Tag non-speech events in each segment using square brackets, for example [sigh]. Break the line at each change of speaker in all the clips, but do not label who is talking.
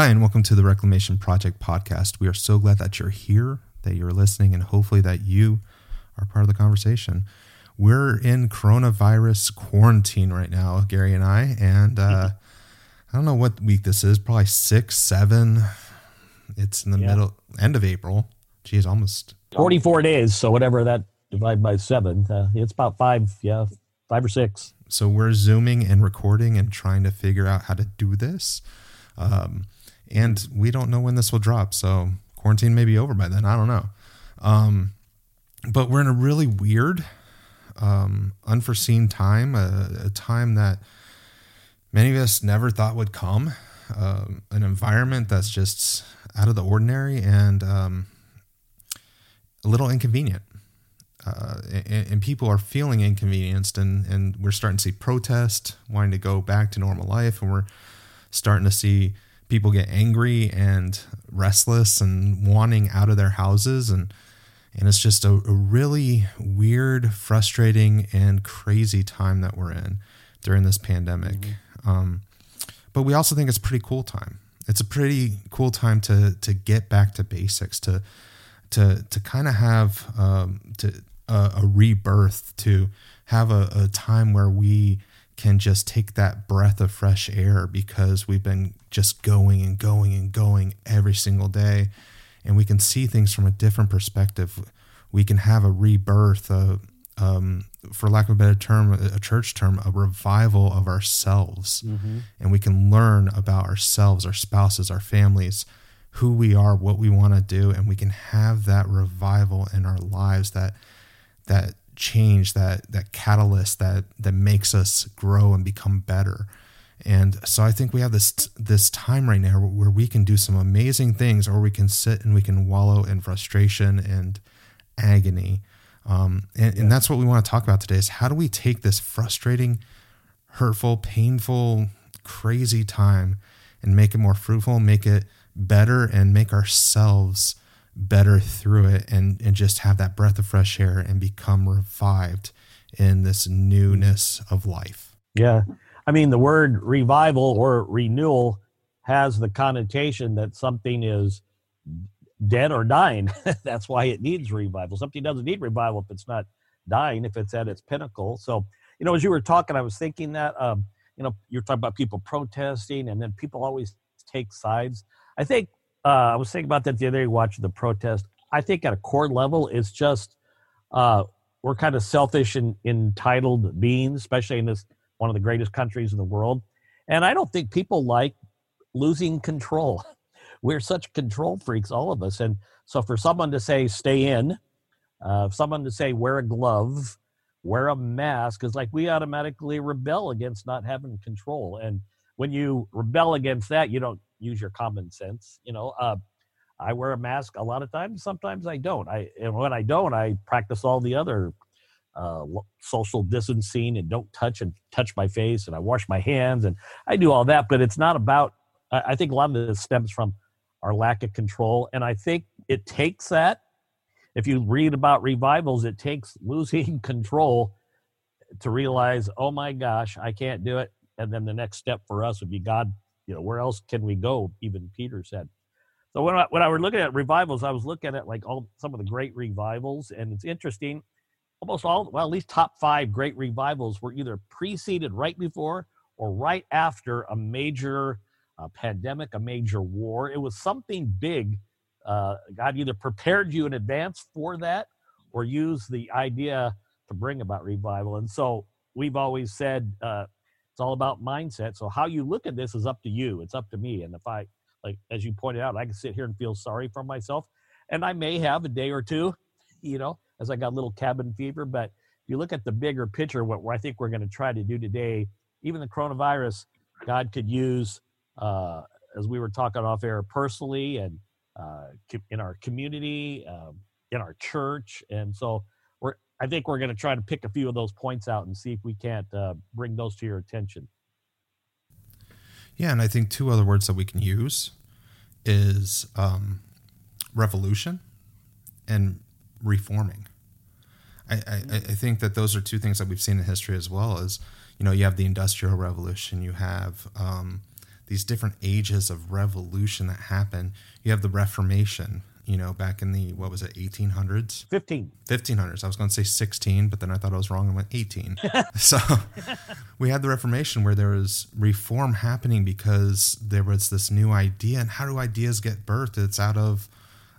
Hi, and welcome to the Reclamation Project podcast. We are so glad that you're here, that you're listening, and hopefully that you are part of the conversation. We're in coronavirus quarantine right now, Gary and I, and uh, I don't know what week this is, probably six, seven. It's in the
Yeah.
middle, end of April. Geez, almost.
44 days. So whatever that divide by seven, uh, it's about five, yeah, five or six.
So we're zooming and recording and trying to figure out how to do this. Um, and we don't know when this will drop. So quarantine may be over by then. I don't know. Um, but we're in a really weird, um, unforeseen time, a, a time that many of us never thought would come. Um, an environment that's just out of the ordinary and um, a little inconvenient. Uh, and, and people are feeling inconvenienced, and, and we're starting to see protest, wanting to go back to normal life, and we're starting to see people get angry and restless and wanting out of their houses, and and it's just a, a really weird, frustrating, and crazy time that we're in during this pandemic. Um, but we also think it's a pretty cool time. It's a pretty cool time to to get back to basics, to to to kind of have um, to a, a rebirth, to have a, a time where we can just take that breath of fresh air because we've been just going and going and going every single day, and we can see things from a different perspective. We can have a rebirth, a, um, for lack of a better term, a church term, a revival of ourselves, and we can learn about ourselves, our spouses, our families, who we are, what we want to do, and we can have that revival in our lives that that change, that that catalyst that that makes us grow and become better. And so I think we have this this time right now where we can do some amazing things, or we can sit and we can wallow in frustration and agony. Um, and, and that's what we want to talk about today: is how do we take this frustrating, hurtful, painful, crazy time and make it more fruitful, make it better, and make ourselves better through it and, and just have that breath of fresh air and become revived in this newness of life.
Yeah. I mean, the word revival or renewal has the connotation that something is dead or dying. [laughs] That's why it needs revival. Something doesn't need revival if it's not dying, if it's at its pinnacle. So, you know, as you were talking, I was thinking that, um, you know, you're talking about people protesting and then people always take sides. I think uh, I was thinking about that the other day watching the protest. I think at a core level, it's just uh, we're kind of selfish and entitled beings, especially in this one of the greatest countries in the world. And I don't think people like losing control. [laughs] We're such control freaks, all of us. And so for someone to say stay in, uh, someone to say wear a glove, wear a mask, is like we automatically rebel against not having control. And when you rebel against that, you don't use your common sense. You know, uh, I wear a mask a lot of times. Sometimes I don't. I and when I don't, I practice all the other uh, social distancing and don't touch and touch my face and I wash my hands and I do all that. But it's not about. I, I think a lot of this stems from our lack of control, and I think it takes that. If you read about revivals, it takes [laughs] losing control to realize, oh my gosh, I can't do it. And then the next step for us would be God. You know, where else can we go? Even Peter said. So when I, when I were looking at revivals, I was looking at like all some of the great revivals, and it's interesting. Almost all, well, at least top five great revivals were either preceded right before or right after a major uh, pandemic, a major war. It was something big. Uh, God either prepared you in advance for that, or used the idea to bring about revival. And so we've always said uh, it's all about mindset. So how you look at this is up to you. It's up to me. And if I like as you pointed out, I can sit here and feel sorry for myself, and I may have a day or two, you know, as I got a little cabin fever. But if you look at the bigger picture, what I think we're going to try to do today, even the coronavirus, God could use, uh, as we were talking off air, personally and uh, in our community, um, in our church, and so. I think we're going to try to pick a few of those points out and see if we can't uh, bring those to your attention.
Yeah, and I think two other words that we can use is um, revolution and reforming. I, I, I think that those are two things that we've seen in history as well as you know you have the industrial revolution you have um, these different ages of revolution that happen. You have the Reformation, you know, back in the what was it, 1800s?
15.
1500s. I was going to say 16, but then I thought I was wrong and went 18. [laughs] so we had the Reformation where there was reform happening because there was this new idea. And how do ideas get birthed? It's out of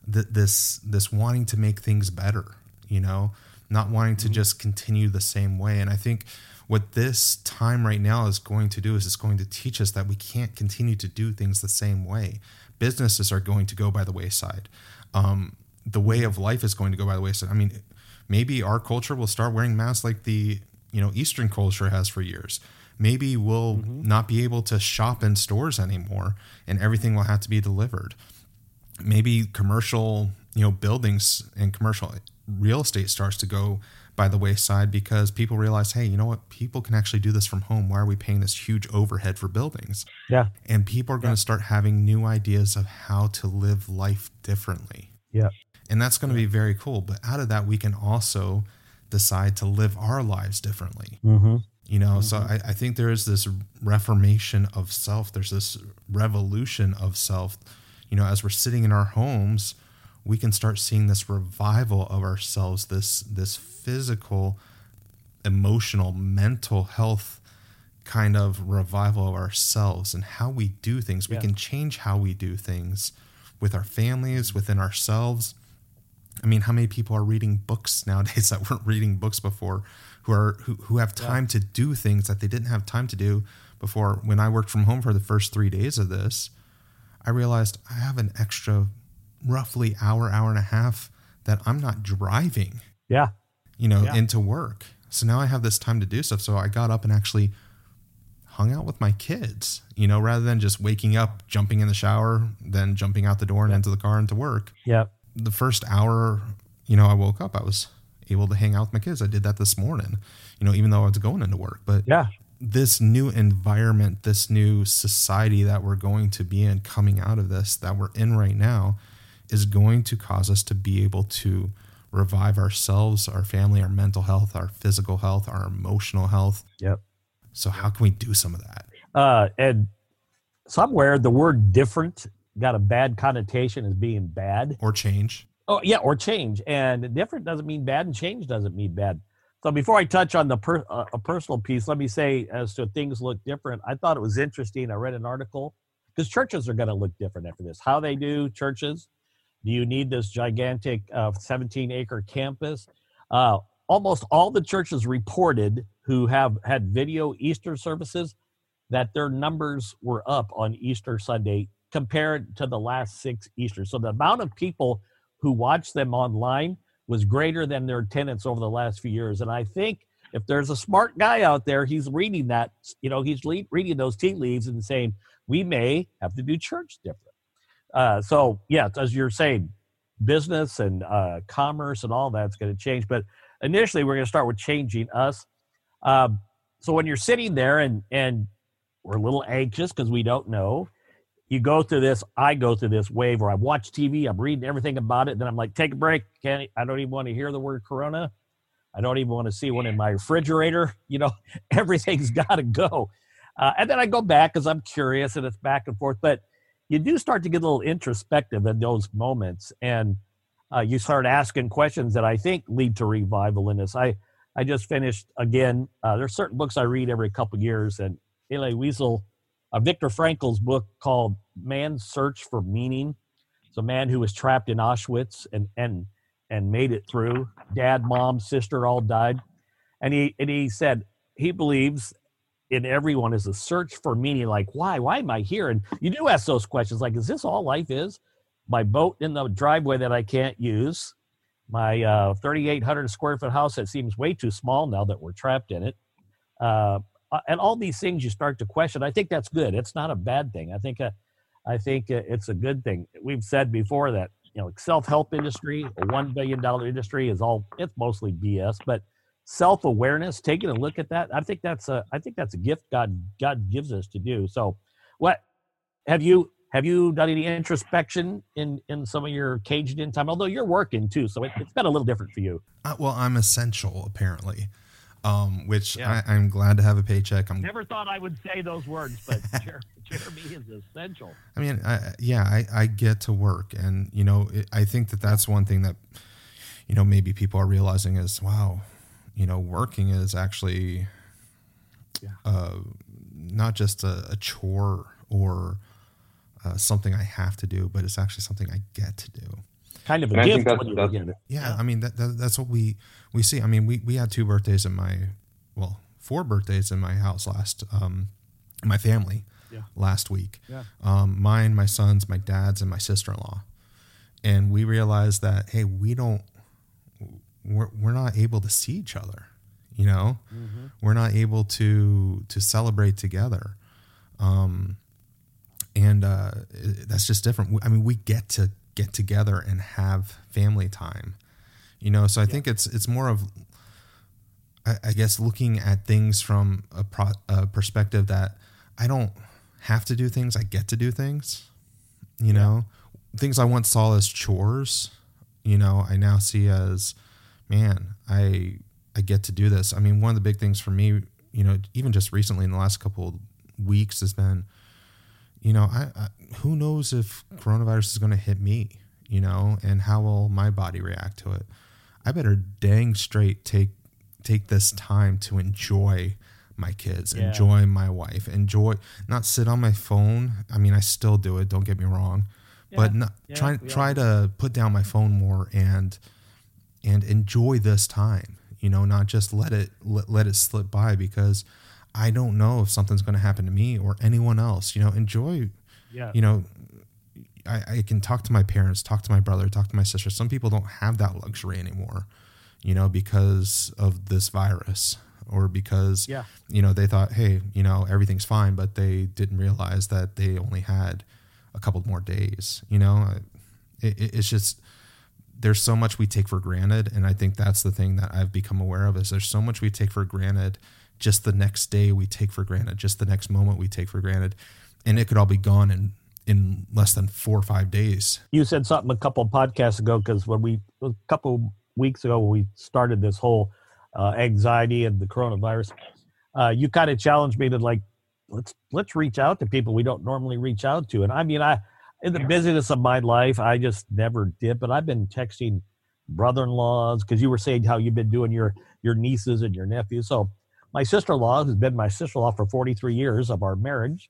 th- this this wanting to make things better, you know, not wanting to mm-hmm. just continue the same way. And I think what this time right now is going to do is it's going to teach us that we can't continue to do things the same way. Businesses are going to go by the wayside. Um, the way of life is going to go by the wayside. I mean, maybe our culture will start wearing masks like the you know Eastern culture has for years. Maybe we'll mm-hmm. not be able to shop in stores anymore, and everything will have to be delivered. Maybe commercial you know buildings and commercial real estate starts to go by the wayside because people realize, hey, you know what? People can actually do this from home. Why are we paying this huge overhead for buildings?
Yeah.
And people are going to yeah. start having new ideas of how to live life differently.
Yeah.
And that's going to be very cool. But out of that, we can also decide to live our lives differently.
Mm-hmm.
You know, mm-hmm. so I, I think there is this reformation of self. There's this revolution of self. You know, as we're sitting in our homes, we can start seeing this revival of ourselves, this this physical, emotional, mental health kind of revival of ourselves and how we do things. We can change how we do things with our families, within ourselves. I mean, how many people are reading books nowadays [laughs] that weren't reading books before, who are who, who have time yeah. to do things that they didn't have time to do before? When I worked from home for the first three days of this, I realized I have an extra roughly hour, hour and a half that I'm not driving.
Yeah.
You know, yeah. into work. So now I have this time to do stuff. So I got up and actually hung out with my kids, you know, rather than just waking up, jumping in the shower, then jumping out the door and into the car and to work.
Yeah.
The first hour, you know, I woke up, I was able to hang out with my kids. I did that this morning, you know, even though I was going into work. But
yeah,
this new environment, this new society that we're going to be in coming out of this that we're in right now is going to cause us to be able to revive ourselves, our family, our mental health, our physical health, our emotional health.
Yep.
So how can we do some of that?
Uh, and somewhere the word different got a bad connotation as being bad
or change.
Oh yeah, or change. And different doesn't mean bad, and change doesn't mean bad. So before I touch on the per, uh, a personal piece, let me say as to things look different. I thought it was interesting. I read an article because churches are going to look different after this. How they do churches, do you need this gigantic uh, 17 acre campus? Uh, almost all the churches reported who have had video Easter services that their numbers were up on Easter Sunday compared to the last six Easter. So the amount of people who watched them online was greater than their attendance over the last few years. And I think if there's a smart guy out there, he's reading that, you know, he's reading those tea leaves and saying, we may have to do church different. Uh, so yeah, as you're saying, business and uh, commerce and all that's going to change. But initially, we're going to start with changing us. Um, so when you're sitting there and and we're a little anxious because we don't know, you go through this. I go through this wave where I watch TV, I'm reading everything about it, then I'm like, take a break. Can't I don't even want to hear the word Corona. I don't even want to see one in my refrigerator. [laughs] You know, [laughs] everything's got to go. Uh, and then I go back because I'm curious, and it's back and forth. But you do start to get a little introspective in those moments and uh, you start asking questions that I think lead to revival in this. I, I just finished again. Uh, there's certain books I read every couple years, and Elie Wiesel, uh, Viktor Frankl's book called "Man's Search for Meaning." It's a man who was trapped in Auschwitz and and and made it through. Dad, mom, sister all died, and he and he said he believes in everyone is a search for meaning like why? Why am i here? And you do ask those questions like is this all life is? My boat in the driveway that i can't use? My uh, 3800 square foot house that seems way too small now that we're trapped in it? Uh, uh, and all these things you start to question i think that's good. It's not a bad thing. I think uh, i think uh, it's a good thing. We've said before that you know self-help industry a $1 billion industry is all it's mostly bs but self awareness, taking a look at that. I think that's a I think that's a gift God God gives us to do. So, what have you have you done any introspection in in some of your caged in time? Although you're working too, so it, has been a little different for you.
Uh, well, I'm essential apparently. um, which
Yeah.
I, I'm glad to have a paycheck. I'm
Never thought I would say those words, but [laughs] Jer- Jeremy is essential.
I mean, I, yeah, I, I get to work, and you know, it, I think that that's one thing that, you know, maybe people are realizing is, wow, you know, working is actually,
Yeah.
uh, not just a, a chore or uh, something I have to do, but it's actually something I get to do.
Kind of a
And I
gift
that's- that's-
get.
Yeah, I mean that, that that's what we we see. I mean, we we had two birthdays in my well, four birthdays in my house last um my family
Yeah.
last week.
Yeah.
Um mine, my sons, my dad's and my sister-in-law. And we realized that hey, we don't we're we're not able to see each other, you know? We're not able to to celebrate together. Um and uh, that's just different. I mean, we get to get together and have family time, you know. So I think it's it's more of, I, I guess, looking at things from a, pro, a perspective that I don't have to do things; I get to do things. You know, things I once saw as chores, you know, I now see as, man, I I get to do this. I mean, one of the big things for me, you know, even just recently in the last couple of weeks has been you know, I, I who knows if coronavirus is going to hit me, you know, and how will my body react to it? I better dang straight take take this time to enjoy my kids,
Yeah.
enjoy my wife, enjoy not sit on my phone. I mean, I still do it. Don't get me wrong, but not,
Yeah,
try try to put down my phone more and and enjoy this time. You know, not just let it let, let it slip by because I don't know if something's going to happen to me or anyone else. You know, enjoy.
Yeah.
You know, I, I can talk to my parents, talk to my brother, talk to my sister. Some people don't have that luxury anymore. You know, because of this virus or because
Yeah.
you know they thought, hey, you know, everything's fine, but they didn't realize that they only had a couple more days. You know, it, it- it's just there's so much we take for granted and i think that's the thing that i've become aware of is there's so much we take for granted just the next day we take for granted just the next moment we take for granted and it could all be gone in in less than four or five days.
You said something a couple podcasts ago because when we a couple weeks ago we started this whole uh, anxiety and the coronavirus. Uh, you kind of challenged me to like let's let's reach out to people we don't normally reach out to and i mean i in the busyness of my life i just never did but i've been texting brother-in-laws because you were saying how you've been doing your your nieces and your nephews so my sister-in-law who's been my sister-in-law for 43 years of our marriage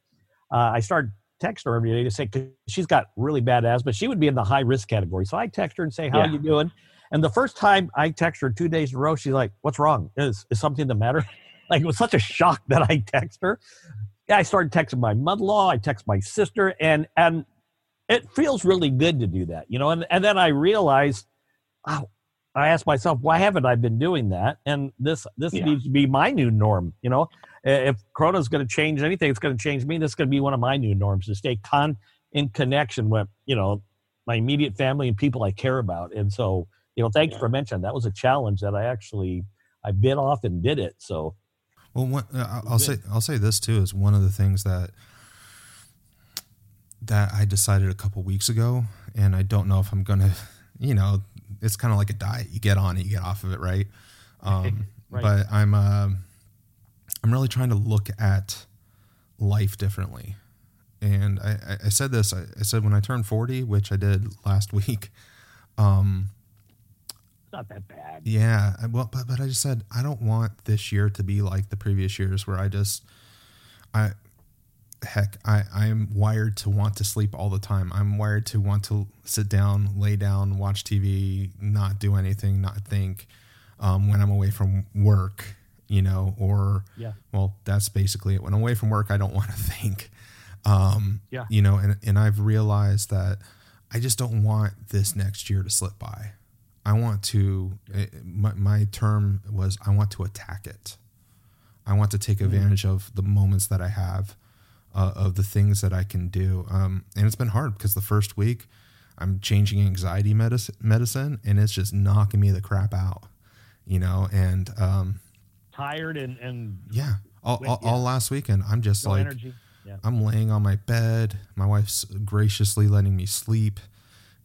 uh, i started texting her every day to say because she's got really bad asthma. She would be in the high risk category. So I text her and say, "How
Yeah.
you doing?" And the first time I text her two days in a row, she's like, "What's wrong? Is is something the matter?" [laughs] like it was such a shock that I text her. Yeah, I started texting my mother-in-law. I text my sister, and and it feels really good to do that, you know. And and then I realized, wow. I asked myself, why haven't I been doing that? And this this
Yeah.
needs to be my new norm. You know, if Corona is going to change anything, it's going to change me. This is going to be one of my new norms to stay con in connection with you know my immediate family and people I care about. And so, you know, thanks for mentioning that was a challenge that I actually I bit off and did it. So
Well, one, uh, I'll say I'll say this too is one of the things that that I decided a couple weeks ago, and I don't know if I'm gonna, [laughs] you know, it's kind of like a diet. You get on it, you get off of it, right? [laughs] Um,
Right.
But I'm um I'm really trying to look at life differently, and I, I- said this. I, I said when I turned 40, which I did last [laughs] week. Um,
it's not that bad.
yeah, I- well, but but I just said I don't want this year to be like the previous years where I just I heck I I'm wired to want to sleep all the time. I'm wired to want to sit down, lay down, watch TV, not do anything, not think um, when I'm away from work, you know, or
Yeah.
well, that's basically it. When I'm away from work, I don't want to [laughs] think. Um,
Yeah.
you know, and and I've realized that I just don't want this next year to slip by. I want to. eh, My, my term was I want to attack it. I want to take advantage of the moments that I have, uh, of the things that I can do. Um, and it's been hard because the first week I'm changing anxiety medicine, medicine, and it's just knocking me the crap out, you know. And um,
Tired and and
yeah, all, all,
yeah.
all last weekend I'm just
no
like.
Yeah.
I'm laying on my bed. My wife's graciously letting me sleep.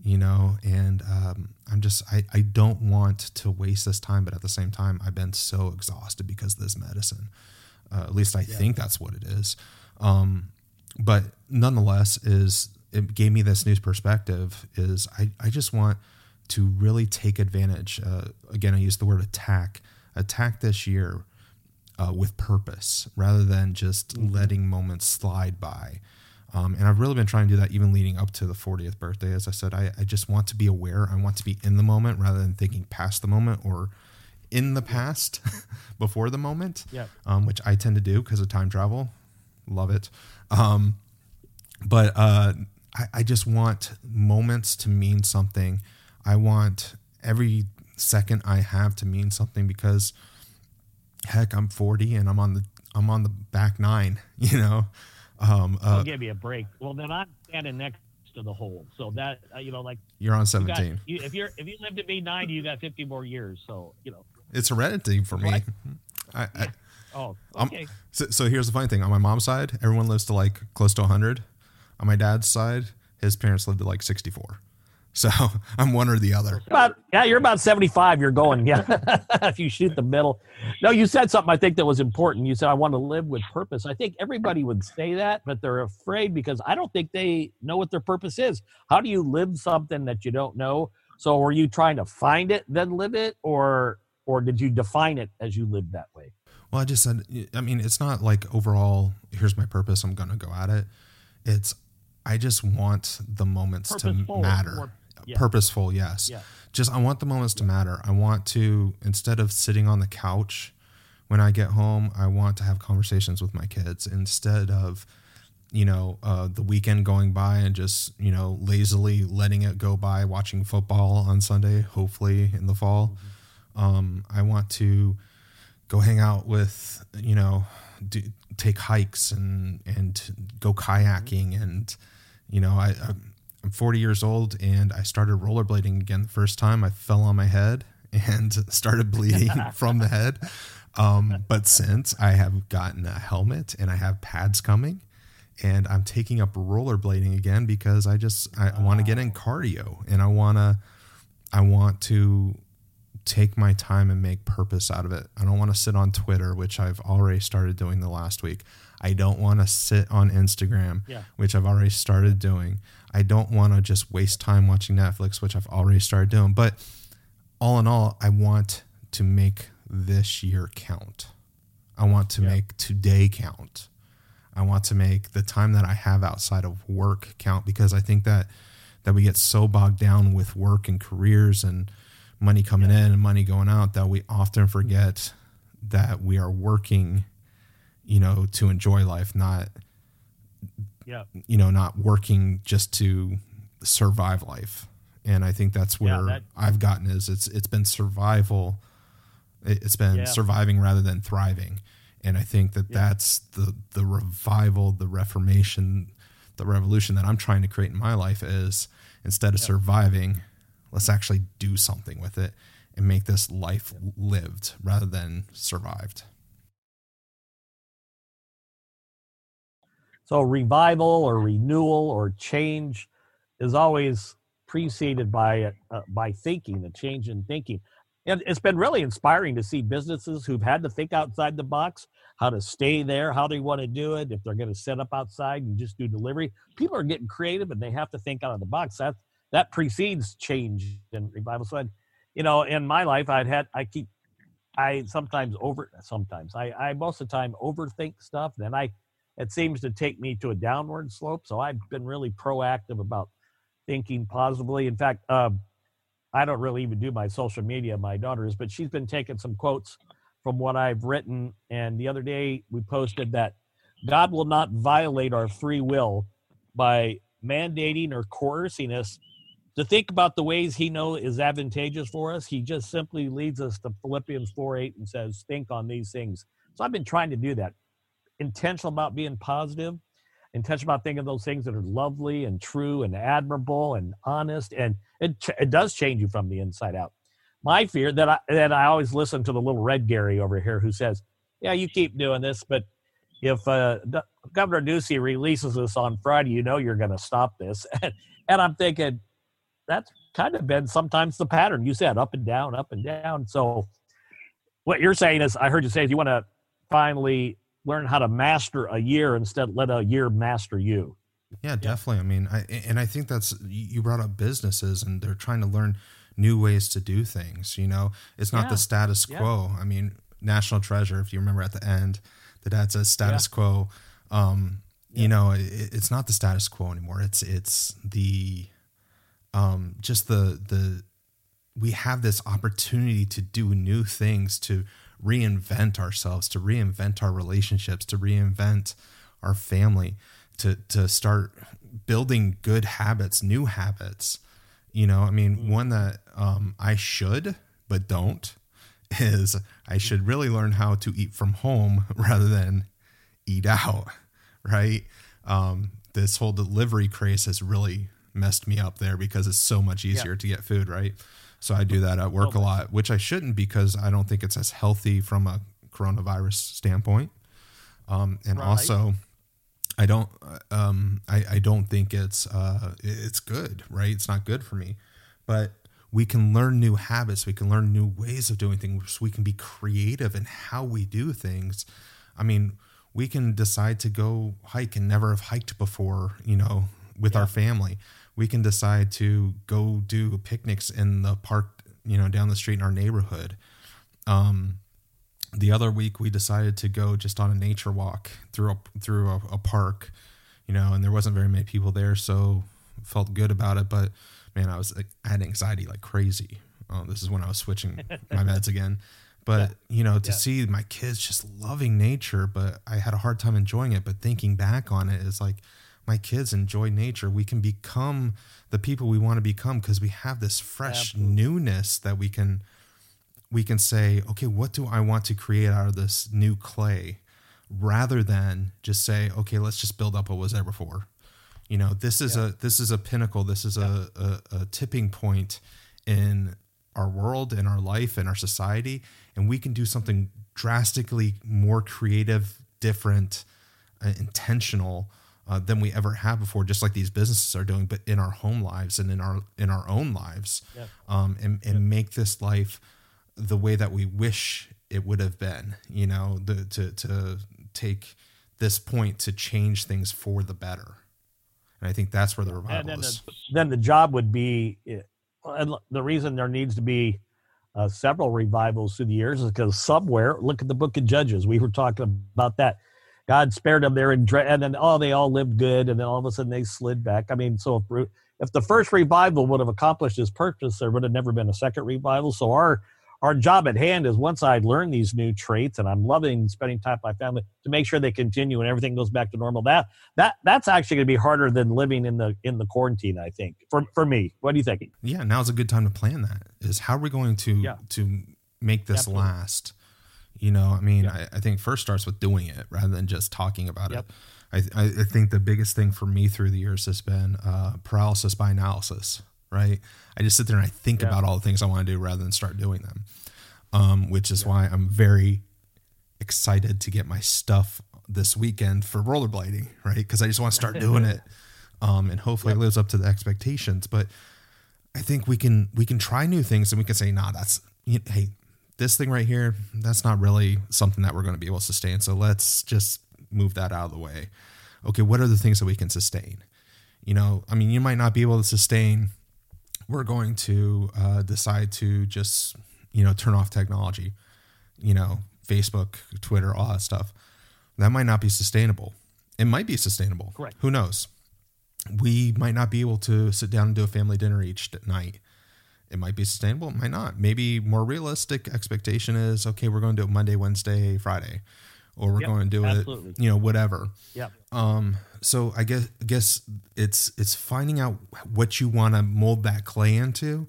you know, and um, I'm just, I, I don't want to waste this time, but at the same time, I've been so exhausted because of this medicine. Uh, at least I yeah. think that's what it is. Um, but nonetheless, is it gave me this new perspective. Is I, I just want to really take advantage. Uh, again, I use the word attack. Attack this year uh, with purpose rather than just mm-hmm. letting moments slide by. Um, and I've really been trying to do that even leading up to the 40th birthday. As I said, I, I just want to be aware. I want to be in the moment rather than thinking past the moment or in the past [laughs] before the moment,
yeah.
um, which I tend to do because of time travel. Love it. Um, but uh, I, I just want moments to mean something. I want every second I have to mean something because heck, I'm 40 and I'm on the I'm on the back nine, [laughs] you know.
Um, uh, I'll give you a break. Well, then I'm standing next to the hole, so that uh, you know, like
you're on 17.
You got, you, if you're if you live to be 90, you got 50 more years. So you know,
it's heredity for me. I, I,
oh, okay.
So, so here's the funny thing: on my mom's side, everyone lives to like close to 100. On my dad's side, his parents lived to like 64. So [laughs] I'm one or the other.
About, yeah, you're about 75. You're going, yeah. [laughs] if you shoot the middle. No, you said something I think that was important. You said, I want to live with purpose. I think everybody would say that, but they're afraid because I don't think they know what their purpose is. How do you live something that you don't know? So were you trying to find it, then live it, or or did you define it as you lived that way?
Well, I just said, I mean, it's not like overall, here's my purpose, I'm going to go at it. It's, I just want the moments Purposeful to matter yeah. purposeful yes
yeah.
just i want the moments to matter i want to instead of sitting on the couch when i get home i want to have conversations with my kids instead of you know uh, the weekend going by and just you know lazily letting it go by watching football on sunday hopefully in the fall mm-hmm. um, i want to go hang out with you know do, take hikes and and go kayaking mm-hmm. and you know I, I I'm 40 years old and I started rollerblading again the first time. I fell on my head and [laughs] started bleeding [laughs] from the head. Um, but since I have gotten a helmet and I have pads coming, and I'm taking up rollerblading again because I just I, I want to get in cardio and I want to I want to take my time and make purpose out of it. I don't want to sit on Twitter, which I've already started doing the last week. I don't want to sit on Instagram,
yeah.
which I've already started doing. I don't want to just waste time watching Netflix, which I've already started doing. But all in all, I want to make this year count. I want to yeah. make today count. I want to make the time that I have outside of work count because I think that that we get so bogged down with work and careers and money coming yeah. in and money going out that we often forget that we are working you know, to enjoy life, not
yeah.
you know, not working just to survive life. And I think that's where yeah, that, I've gotten is it's it's been survival. It's been yeah. surviving rather than thriving. And I think that yeah. that's the the revival, the reformation, the revolution that I'm trying to create in my life is instead of surviving, let's actually do something with it and make this life lived rather than survived.
So revival or renewal or change is always preceded by uh, by thinking, a change in thinking. And it's been really inspiring to see businesses who've had to think outside the box, how to stay there, how they want to do it, if they're going to set up outside and just do delivery. People are getting creative and they have to think out of the box. That that precedes change in revival. So, I'd, you know, in my life, I'd had I keep I sometimes over sometimes I I most of the time overthink stuff. Then I it seems to take me to a downward slope. So I've been really proactive about thinking positively. In fact, um, I don't really even do my social media, my daughter is, but she's been taking some quotes from what I've written. And the other day we posted that God will not violate our free will by mandating or coercing us to think about the ways he knows is advantageous for us. He just simply leads us to Philippians 4 8 and says, think on these things. So I've been trying to do that intentional about being positive, intentional about thinking those things that are lovely and true and admirable and honest, and it it does change you from the inside out. My fear that I that I always listen to the little red Gary over here who says, "Yeah, you keep doing this, but if uh, Governor Ducey releases this on Friday, you know you're going to stop this." [laughs] and I'm thinking, that's kind of been sometimes the pattern. You said up and down, up and down. So what you're saying is, I heard you say, is you want to finally learn how to master a year instead let a year master you.
Yeah, definitely. I mean, I, and I think that's you brought up businesses and they're trying to learn new ways to do things. You know, it's not yeah. the status quo. Yeah. I mean, National Treasure, if you remember at the end, the dad says status yeah. quo. Um, you know, it, it's not the status quo anymore. It's it's the um, just the the we have this opportunity to do new things to reinvent ourselves to reinvent our relationships to reinvent our family to to start building good habits new habits you know i mean mm-hmm. one that um, i should but don't is i should really learn how to eat from home [laughs] rather than eat out [laughs] right um, this whole delivery craze has really messed me up there because it's so much easier yeah. to get food, right? So I do that at work a lot, which I shouldn't because I don't think it's as healthy from a coronavirus standpoint. Um, and right. also, I don't, um, I, I don't think it's, uh, it's good, right? It's not good for me, but we can learn new habits. We can learn new ways of doing things. We can be creative in how we do things. I mean, we can decide to go hike and never have hiked before, you know, with yeah. our family we can decide to go do picnics in the park, you know, down the street in our neighborhood. Um, the other week we decided to go just on a nature walk through a, through a, a park, you know, and there wasn't very many people there, so felt good about it. But man, I was I had anxiety like crazy. Oh, this is when I was switching my [laughs] meds again. But yeah. you know, to yeah. see my kids just loving nature, but I had a hard time enjoying it. But thinking back on it is like my kids enjoy nature. We can become the people we want to become because we have this fresh Absolutely. newness that we can we can say, okay, what do I want to create out of this new clay? Rather than just say, okay, let's just build up what was there before. You know, this is yeah. a this is a pinnacle. This is yeah. a, a, a tipping point in our world, in our life, in our society, and we can do something drastically more creative, different, uh, intentional uh, than we ever have before, just like these businesses are doing, but in our home lives and in our in our own lives, um, and and make this life the way that we wish it would have been. You know, the, to to take this point to change things for the better, and I think that's where the revival
then
is.
The, then the job would be, and the reason there needs to be uh, several revivals through the years is because somewhere, look at the Book of Judges. We were talking about that God spared them there, and, and then oh, they all lived good, and then all of a sudden they slid back. I mean, so if, if the first revival would have accomplished its purpose, there would have never been a second revival. So our our job at hand is once I learn these new traits, and I'm loving spending time with my family to make sure they continue and everything goes back to normal. That that that's actually going to be harder than living in the in the quarantine. I think for for me. What do you think?
Yeah, now's a good time to plan that. Is how are we going to yeah. to make this Absolutely. last? You know, I mean, I, I, think first starts with doing it rather than just talking about yep. it. I, I think the biggest thing for me through the years has been uh, paralysis by analysis, right? I just sit there and I think about all the things I want to do rather than start doing them, um, which is why I'm very excited to get my stuff this weekend for rollerblading, right? Because I just want to start doing [laughs] it, um, and hopefully yep. it lives up to the expectations. But I think we can we can try new things and we can say, nah, that's hey, this thing right here, that's not really something that we're going to be able to sustain. So let's just move that out of the way. Okay, what are the things that we can sustain? You know, I mean, you might not be able to sustain. We're going to uh, decide to just, you know, turn off technology, you know, Facebook, Twitter, all that stuff. That might not be sustainable. It might be sustainable.
Correct.
Who knows? We might not be able to sit down and do a family dinner each night it might be sustainable, it might not. Maybe more realistic expectation is okay, we're going to do it Monday, Wednesday, Friday, or we're yep, going to do absolutely. it, you know, whatever.
Yeah.
Um. So I guess I guess it's it's finding out what you want to mold that clay into,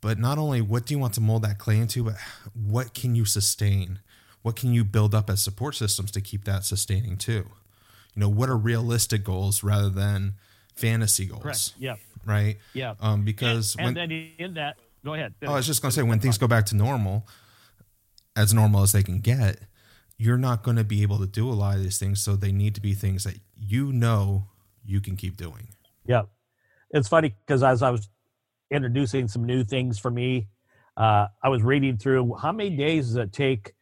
but not only what do you want to mold that clay into, but what can you sustain? What can you build up as support systems to keep that sustaining too? You know, what are realistic goals rather than fantasy goals?
Correct. Yeah
right?
Yeah.
Um, because
and, and when, then in that, go ahead.
Oh, I was just going to say when things go back to normal, as normal as they can get, you're not going to be able to do a lot of these things. So they need to be things that you know you can keep doing.
Yeah, it's funny because as I was introducing some new things for me. Uh, I was reading through how many days does it take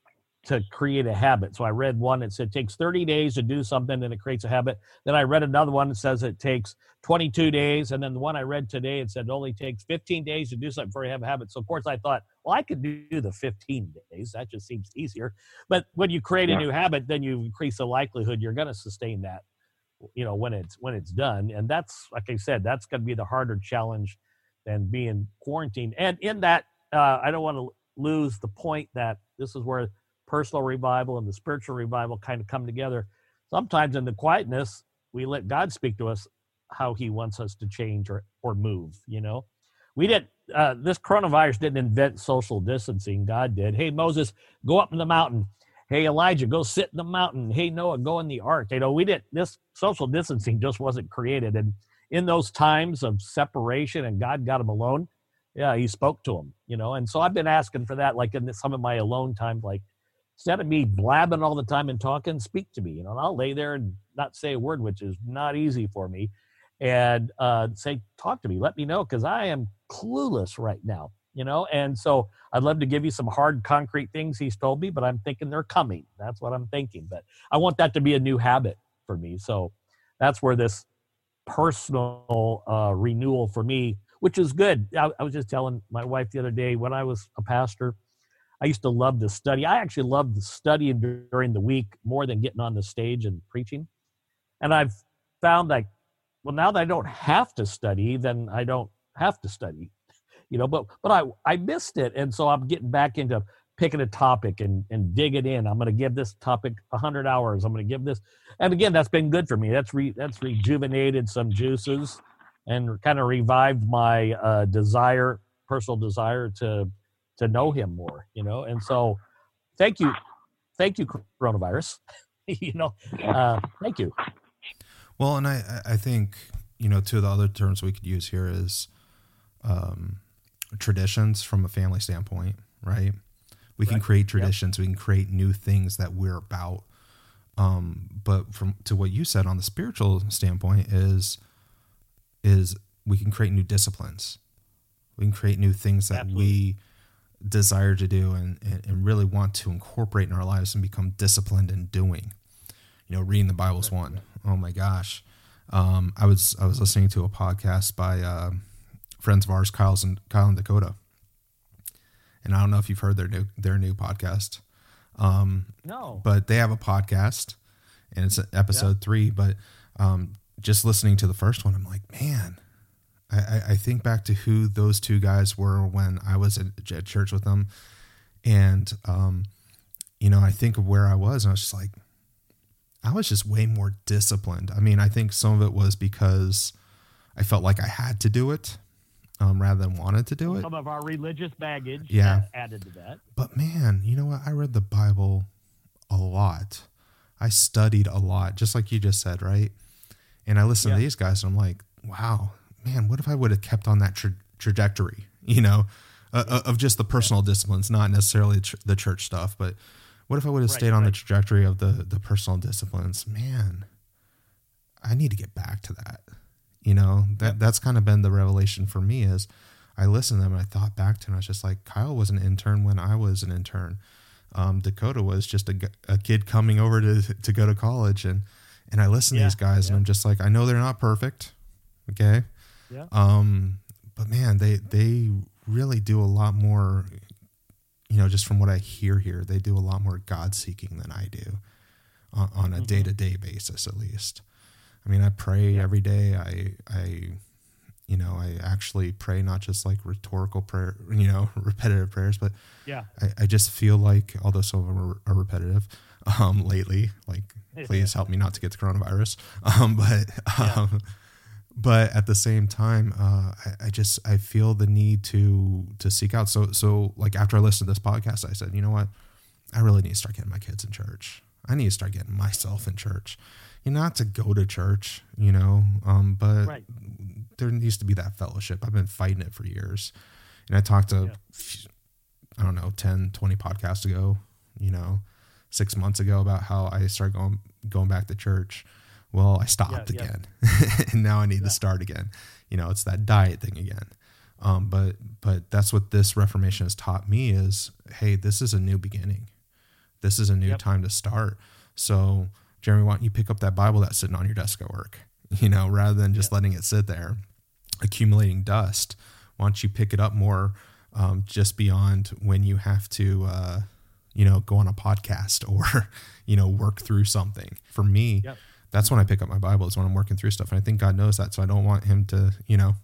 to create a habit. So I read one that said it takes 30 days to do something and it creates a habit. Then I read another one that says it takes 22 days. And then the one I read today, it said it only takes 15 days to do something before you have a habit. So of course I thought, well, I could do the 15 days. That just seems easier. But when you create a new habit, then you increase the likelihood you're going to sustain that, you know, when it's when it's done. And that's like I said, that's going to be the harder challenge than being quarantined. And in that, uh, I don't want to lose the point that this is where personal revival and the spiritual revival kind of come together. Sometimes in the quietness, we let God speak to us how he wants us to change or, or move, you know. We didn't uh, this coronavirus didn't invent social distancing. God did. Hey Moses, go up in the mountain. Hey Elijah, go sit in the mountain. Hey Noah, go in the ark. You know, we didn't this social distancing just wasn't created. And in those times of separation and God got him alone, yeah, he spoke to him you know. And so I've been asking for that, like in some of my alone time, like instead of me blabbing all the time and talking, speak to me. You know, and I'll lay there and not say a word, which is not easy for me, and uh, say, talk to me, let me know, because I am clueless right now. You know, and so I'd love to give you some hard, concrete things he's told me, but I'm thinking they're coming. That's what I'm thinking. But I want that to be a new habit for me. So that's where this personal uh, renewal for me, which is good. I, I was just telling my wife the other day when I was a pastor I used to love to study. I actually loved studying during the week more than getting on the stage and preaching. And I've found like, well, now that I don't have to study, then I don't have to study, you know. But but I I missed it, and so I'm getting back into picking a topic and and digging in. I'm going to give this topic hundred hours. I'm going to give this, and again, that's been good for me. That's re, that's rejuvenated some juices, and kind of revived my uh, desire, personal desire to to know him more, you know. And so, thank you, thank you, coronavirus. [laughs] you know, uh, thank you.
Well, and I I think you know two of the other terms we could use here is um, traditions from a family standpoint, right? We right. can create traditions. Yep. We can create new things that we're about. Um, but from to what you said on the spiritual standpoint is is we can create new disciplines. We can create new things that Absolutely. we desire to do and, and, really want to incorporate in our lives and become disciplined in doing. You know, reading the Bible is one. Oh my gosh. Um, I was I was listening to a podcast by uh, friends of ours, Kyle's and Kyle and Dakota, and I don't know if you've heard their new their new podcast.
Um, no,
but they have a podcast, and it's episode yeah. three. But um, just listening to the first one, I'm like, man, I, I think back to who those two guys were when I was at, at church with them, and um, you know, I think of where I was, and I was just like, I was just way more disciplined. I mean, I think some of it was because I felt like I had to do it um, rather than wanted to do it.
Some of our religious baggage,
yeah,
added to that.
But man, you know what? I read the Bible a lot. I studied a lot, just like you just said, right? And I listened yeah. to these guys, and I'm like, wow, man, what if I would have kept on that tra- trajectory, you know, uh, uh of just the personal disciplines, not necessarily the church stuff, but what if I would have right, stayed on right. the trajectory of the the personal disciplines? Man, I need to get back to that. You know, that that's kind of been the revelation for me is I listened to them and I thought back to them. I was just like, Kyle was an intern when I was an intern. Um, Dakota was just a, a kid coming over to to go to college and and I listen yeah, to these guys yeah. and I'm just like, I know they're not perfect. Okay.
Yeah.
Um, but man, they they really do a lot more. You know, just from what I hear here, they do a lot more God seeking than I do, on, on a day to day basis, at least. I mean, I pray yeah. every day. I I you know, I actually pray not just like rhetorical prayer, you know, [laughs] repetitive prayers, but
yeah,
I, I just feel like, although some of them are, are repetitive, [laughs] um, lately, like, [laughs] please help me not to get the coronavirus. Um, but, um, yeah but at the same time, uh, I, I, just I feel the need to to seek out. So so like after I listened to this podcast, I said, you know what, I really need to start getting my kids in church. I need to start getting myself in church. You know, not to go to church, you know, um, but right. there needs to be that fellowship. I've been fighting it for years, and I talked to, yeah. I don't know, 10, 20 podcasts ago, you know, six months ago about how I started going going back to church well, I stopped yeah, again. Yeah. [laughs] and now I need yeah. to start again. You know, it's that diet thing again. Um, but but that's what this Reformation has taught me is, hey, this is a new beginning. This is a new yep. time to start. So, Jeremy, why don't you pick up that Bible that's sitting on your desk at work? [laughs] You know, rather than just yep. letting it sit there, accumulating dust. Why don't you pick it up more, um, just beyond when you have to, uh, you know, go on a podcast [laughs] or, you know, work through something. For me, yep. That's when I pick up my Bible. Is when I'm working through stuff, and I think God knows that. So I don't want Him to, you know,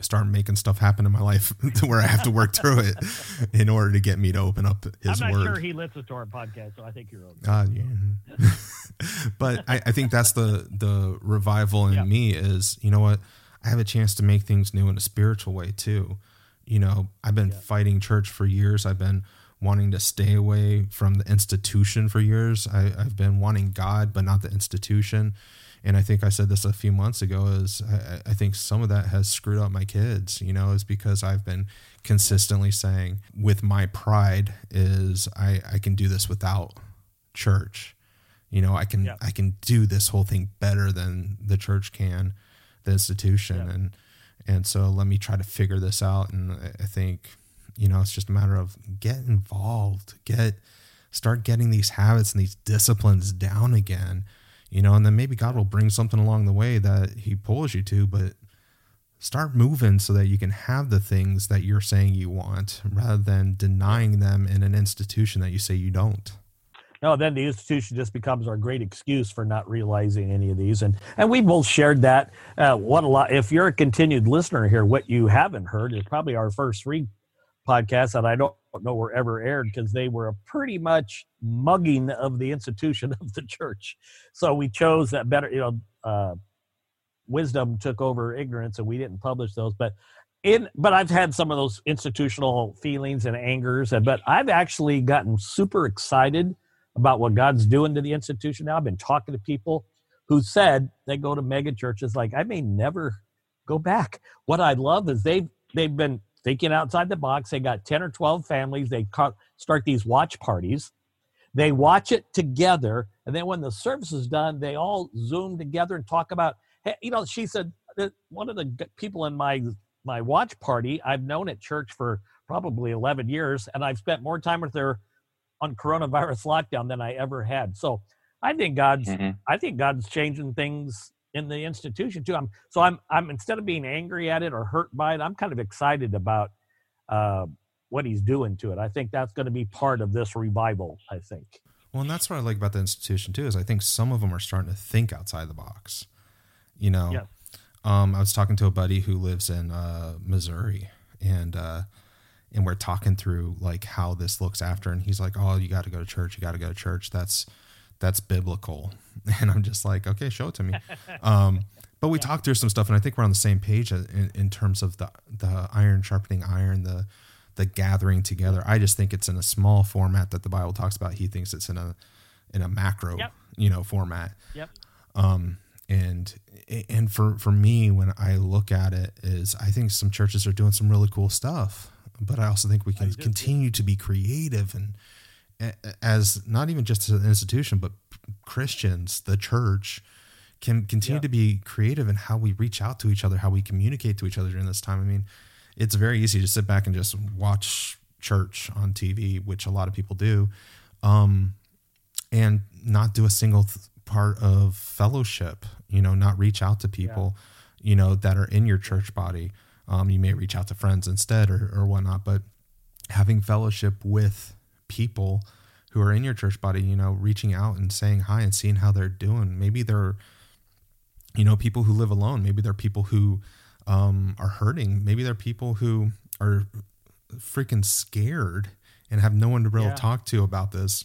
start making stuff happen in my life [laughs] to where I have to work through it [laughs] in order to get me to open up his Word.
I'm not
word.
sure he listens to our podcast, so I think you're okay.
Uh, yeah. [laughs] but I, I, think that's the the revival in me is you know what I have a chance to make things new in a spiritual way too. You know, I've been fighting church for years. I've been wanting to stay away from the institution for years. I, I've been wanting God, but not the institution and I think I said this a few months ago is I, I, think some of that has screwed up my kids, you know, is because I've been consistently saying with my pride is I, I can do this without church. You know, I can I can do this whole thing better than the church can, the institution. And and so let me try to figure this out. And I think, you know, it's just a matter of get involved, get start getting these habits and these disciplines down again you know, and then maybe God will bring something along the way that He pulls you to, but start moving so that you can have the things that you're saying you want rather than denying them in an institution that you say you don't.
No, then the institution just becomes our great excuse for not realizing any of these, and and we both shared that. Uh, what a lot! If you're a continued listener here, what you haven't heard is probably our first three podcasts that I don't know were ever aired because they were a pretty much mugging of the institution [laughs] of the church. So we chose that better, you know, uh, wisdom took over ignorance and we didn't publish those. But in, but I've had some of those institutional feelings and angers, and but I've actually gotten super excited about what God's doing to the institution now. I've been talking to people who said they go to mega churches like I may never go back. What I love is they've they've been thinking outside the box. They got 10 or 12 families. They start these watch parties. They watch it together. And then when the service is done, they all zoom together and talk about, hey, you know, she said, one of the people in my my watch party I've known at church for probably 11 years, and I've spent more time with her on coronavirus [laughs] lockdown than I ever had. So I think God's mm-hmm. I think God's changing things in the institution too. I'm so I'm I'm instead of being angry at it or hurt by it, I'm kind of excited about uh, what he's doing to it. I think that's going to be part of this revival. I think.
Well, and that's what I like about the institution too is I think some of them are starting to think outside the box. You know, yeah. um, I was talking to a buddy who lives in uh, Missouri, and uh, and we're talking through like how this looks after, and he's like, "Oh, you got to go to church. You got to go to church. That's that's biblical. [laughs] And I'm just like, okay, show it to me. Um, but we yeah. talked through some stuff, and I think we're on the same page in, in terms of the the iron sharpening iron, the the gathering together. I just think it's in a small format that the Bible talks about. He thinks it's in a in a macro, yep. you know, format.
Yep.
Um, and and for for me, when I look at it, is I think some churches are doing some really cool stuff, but I also think we can continue to be creative and as not even just as an institution, but Christians, the church, can continue yeah. to be creative in how we reach out to each other, how we communicate to each other during this time. I mean, it's very easy to sit back and just watch church on TV, which a lot of people do, um, and not do a single th- part of fellowship. You know, not reach out to people, yeah. you know, that are in your church body. Um, you may reach out to friends instead or, or whatnot, but having fellowship with people who are in your church body, you know, reaching out and saying hi and seeing how they're doing. Maybe they're, you know, people who live alone. Maybe they're people who um, are hurting. Maybe they're people who are freaking scared and have no one to really yeah. talk to about this.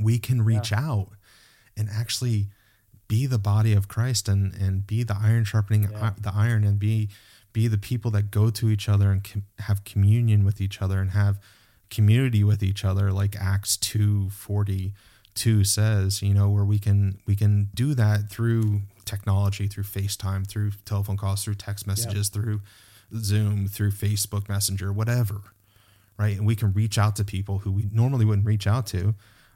We can reach yeah. out and actually be the body of Christ and and be the iron sharpening yeah. the iron and be be the people that go to each other and com- have communion with each other and have community with each other like acts 242 says you know where we can we can do that through technology through facetime through telephone calls through text messages through zoom through facebook messenger whatever right? And we can reach out to people who we normally wouldn't reach out to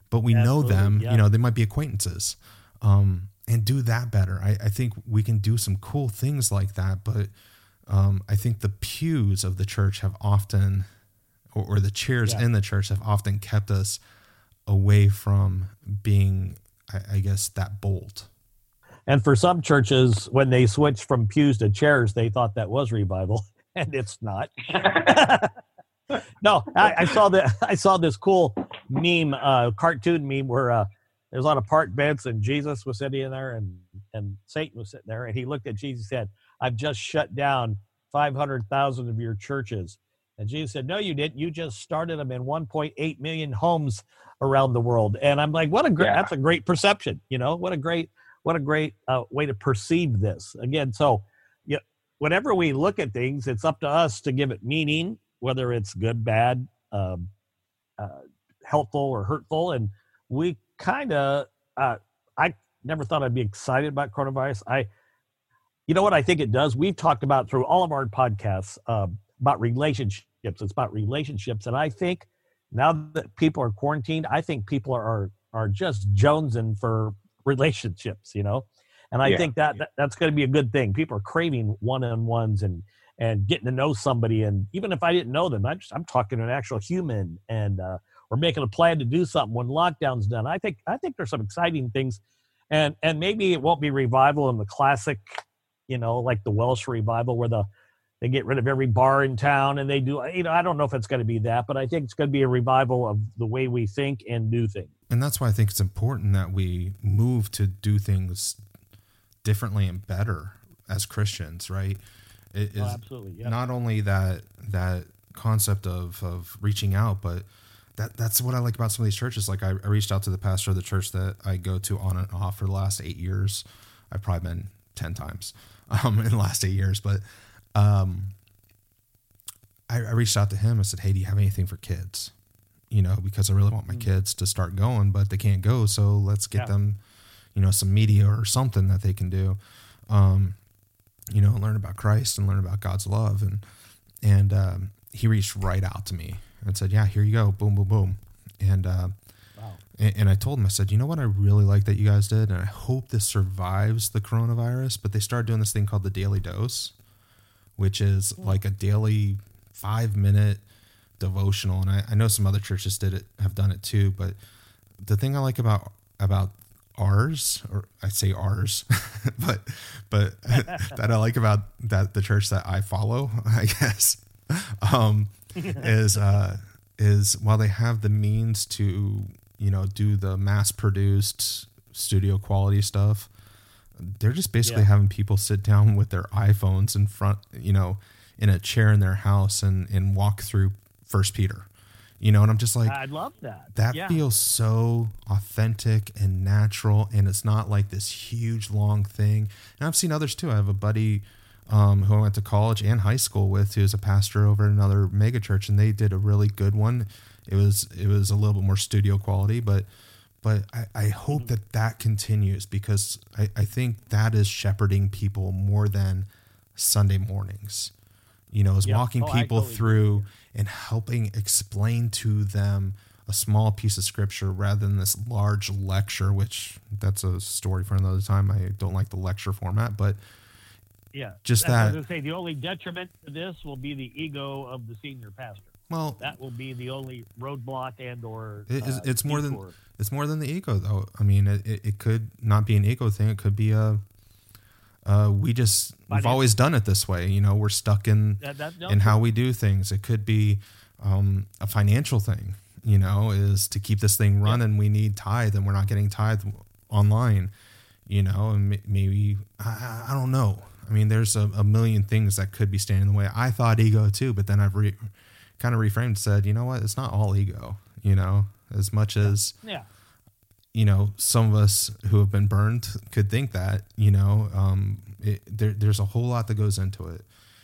but we Absolutely, know them. yeah. you know they might be acquaintances um, and do that better. I, I think we can do some cool things like that but um, I think the pews of the church have often, or, or the chairs
Yeah.
in the church have often kept us away from being, I, I guess, that bold.
And for some churches, when they switched from pews to chairs, they thought that was revival, [laughs] and it's not. [laughs] no, I, I saw that. [laughs] I saw this cool meme, uh, cartoon meme where uh, there's a lot of park bench, and Jesus was sitting in there, and and Satan was sitting there, and he looked at Jesus and said, "I've just shut down five hundred thousand of your churches." And Jesus said, "No, you didn't. You just started them in 1.8 million homes around the world." And I'm like, "What a great!
Yeah.
That's a great perception. You know, what a great, what a great uh, way to perceive this." Again, so yeah, whenever we look at things, it's up to us to give it meaning, whether it's good, bad, um, uh, helpful, or hurtful. And we kind of, uh, I never thought I'd be excited about coronavirus. I, you know what I think it does? We've talked about through all of our podcasts um, about relationships. It's about relationships, and I think now that people are quarantined, I think people are are, are just jonesing for relationships. You know, and I
Yeah.
think that, that that's going to be a good thing. People are craving one on ones and and getting to know somebody, and even if I didn't know them, I'm just, I'm talking to an actual human, and uh, we're making a plan to do something when lockdown's done. I think I think there's some exciting things, and and maybe it won't be revival in the classic, you know, like the Welsh revival where the they get rid of every bar in town and they do you know i don't know if it's going to be that but i think it's going to be a revival of the way we think and do things
And that's why I think it's important that we move to do things differently and better as Christians, right? It is
oh, absolutely yeah
not only that that concept of of reaching out, but that that's what I like about some of these churches. Like I, I reached out to the pastor of the church that I go to on and off for the last eight years. I've probably been ten times um, in the last eight years, but um, I, I reached out to him and said, "Hey, do you have anything for kids?" You know, because I really want my kids to start going, but they can't go, so let's get
Yeah.
them, you know, some media or something that they can do. Um, you know, learn about Christ and learn about God's love. And and um, he reached right out to me and said, "Yeah, here you go, boom, boom, boom." And uh,
wow
and, and I told him, I said, "You know what? I really like that you guys did, and I hope this survives the coronavirus." But they started doing this thing called the Daily Dose, which is like a daily five minute devotional, and I, I know some other churches did it, have done it too. But the thing I like about about ours, or I say ours, [laughs] but but [laughs] that I like about that the church that I follow, [laughs] I guess, um, is uh, is while they have the means to you know do the mass produced studio quality stuff, they're just basically
Yeah.
having people sit down with their iPhones in front, you know, in a chair in their house and and walk through First Peter, you know, and I'm just like
i love that.
that
yeah.
feels so authentic and natural and it's not like this huge long thing. And i've seen others too. I have a buddy um, who i went to college and high school with who's a pastor over at another mega church and they did a really good one. It was it was a little bit more studio quality but but i, I hope that that continues because I, I think that is shepherding people more than sunday mornings you know is
Yeah.
walking
Oh,
people
totally
through and helping explain to them a small piece of scripture rather than this large lecture which that's a story for another time. I don't like the lecture format but
yeah.
just
That's what I
that-
was say. The only detriment to this will be the ego of the senior pastor
well
that will be the only roadblock and or
it is,
uh,
it's more than it's more than the ego though i mean it, it, could not be an ego thing it could be a uh, we just we've always done it this way you know we're stuck in
that, that, no,
in how we do things. It could be um, a financial thing, you know, is to keep this thing running. We need tithe, and we're not getting tithe online, you know, and maybe I, I don't know. I mean, there's a, a million things that could be standing in the way. I thought ego too, but then I've re- kind of reframed, said, you know what, it's not all ego, you know, as much as
yeah
you know, some of us who have been burned could think that, you know, um, it, there, there's a whole lot that goes into it.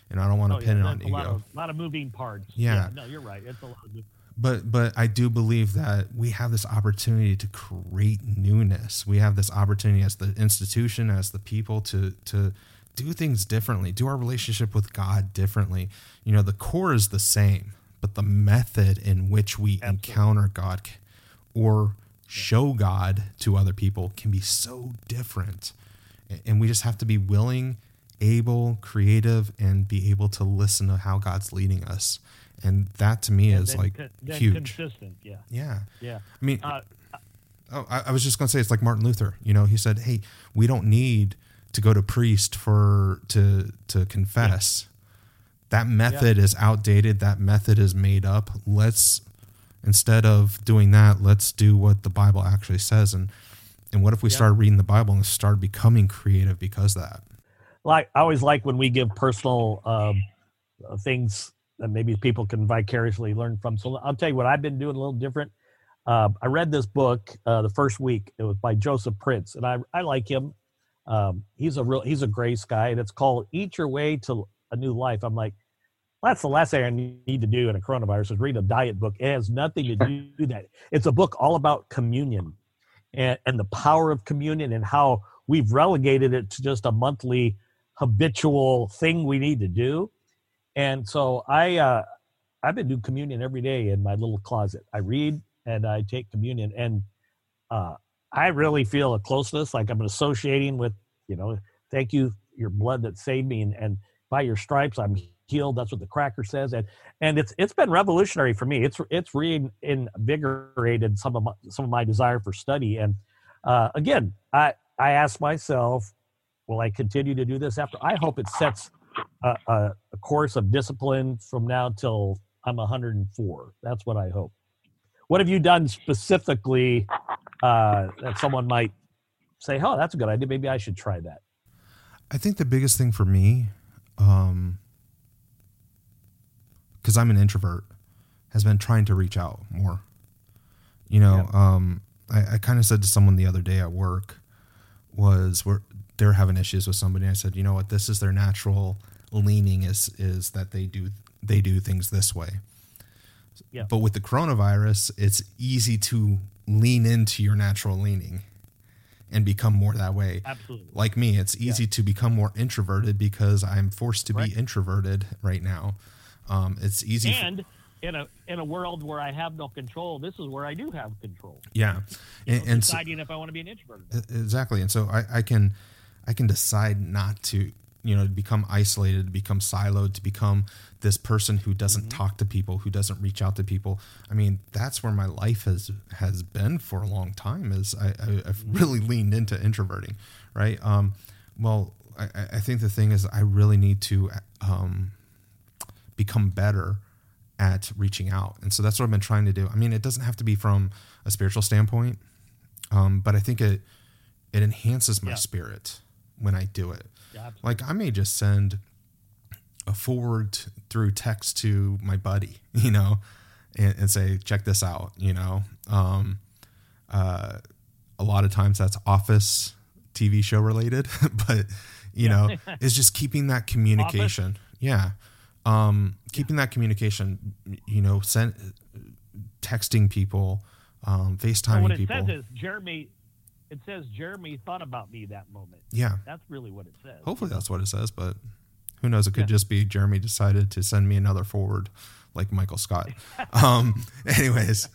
And I don't want to
Oh,
pin
yeah,
it on
a lot
ego.
of, lot of moving parts
Yeah.
no you're right it's a lot of moving
but but I do believe that we have this opportunity to create newness. We have this opportunity as the institution, as the people, to to do things differently, do our relationship with God differently. You know, the core is the same, but the method in which we
Absolutely.
encounter God or show God to other people can be so different. And we just have to be willing able, creative, and be able to listen to how God's leading us. And that to me
And
is
then
like
then
huge.
Consistent, yeah,
Yeah.
yeah.
I mean,
Uh,
oh, I, I was just going to say it's like Martin Luther. You know, he said, "Hey, we don't need to go to priest for to to confess. That method is outdated. That method is made up. Let's instead of doing that, let's do what the Bible actually says. And and what if we
Yeah.
started reading the Bible and started becoming creative because of that?
like I always like when we give personal um, uh, things that maybe people can vicariously learn from. So I'll tell you what I've been doing a little different. Uh, I read this book uh, the first week. It was by Joseph Prince, and I I like him. Um, he's a real he's a grace guy, and it's called "Eat Your Way to a New Life." I'm like, that's the last thing I need to do in a coronavirus is read a diet book. It has nothing to do that. It's a book all about communion and, and the power of communion and how we've relegated it to just a monthly habitual thing we need to do. And so I uh, I've been doing communion every day in my little closet. I read and I take communion, and uh, I really feel a closeness, like I'm associating with you know. Thank you, your blood that saved me, and, and by your stripes I'm healed. That's what the cracker says, and and it's it's been revolutionary for me. It's it's reinvigorated some of my, some of my desire for study. And uh, again, I I ask myself, will I continue to do this after? I hope it sets a, a, a course of discipline from now till I'm 104. That's what I hope. What have you done specifically uh, that someone might say, "Oh, that's a good idea. Maybe I should try that."
I think the biggest thing for me, um, because I'm an introvert, has been trying to reach out more. You know, um, I, I kind of said to someone the other day at work, was we're they're having issues with somebody. I said, you know what, this is their natural leaning is is that they do they do things this way.
Yeah.
But with the coronavirus, it's easy to lean into your natural leaning and become more that way
Absolutely.
like me, it's easy to become more introverted because I'm forced to
Right.
be introverted right now. Um, it's easy. for-
And in a in a world where I have no control, this is where I do have control.
yeah,
You
and,
know,
and so,
deciding if I want to be an introvert.
exactly. And so I, I can, I can decide not to, you know, to become isolated, to become siloed, to become this person who doesn't talk to people, who doesn't reach out to people. I mean, that's where my life has has been for a long time. Is I, I, I've really leaned into introverting, right? Um, well, I, I I think the thing is, I really need to um, become better at reaching out. And so that's what I've been trying to do. I mean, it doesn't have to be from a spiritual standpoint, um, but I think it it enhances my
Yeah.
spirit when I do it.
Yeah.
Like I may just send a forward through text to my buddy, [laughs] you know, and, and say, check this out, you know. Um, uh, a lot of times that's office TV show related, [laughs] but you know, [laughs] it's just keeping that communication. Yeah. Um, keeping that communication, you know, send texting people, um, FaceTiming
what it
people.
says is Jeremy. It says Jeremy thought about me that moment.
yeah.
That's really what it says.
Hopefully that's what it says, but who knows? It could
Yeah.
just be Jeremy decided to send me another forward like Michael Scott. [laughs] um, anyways,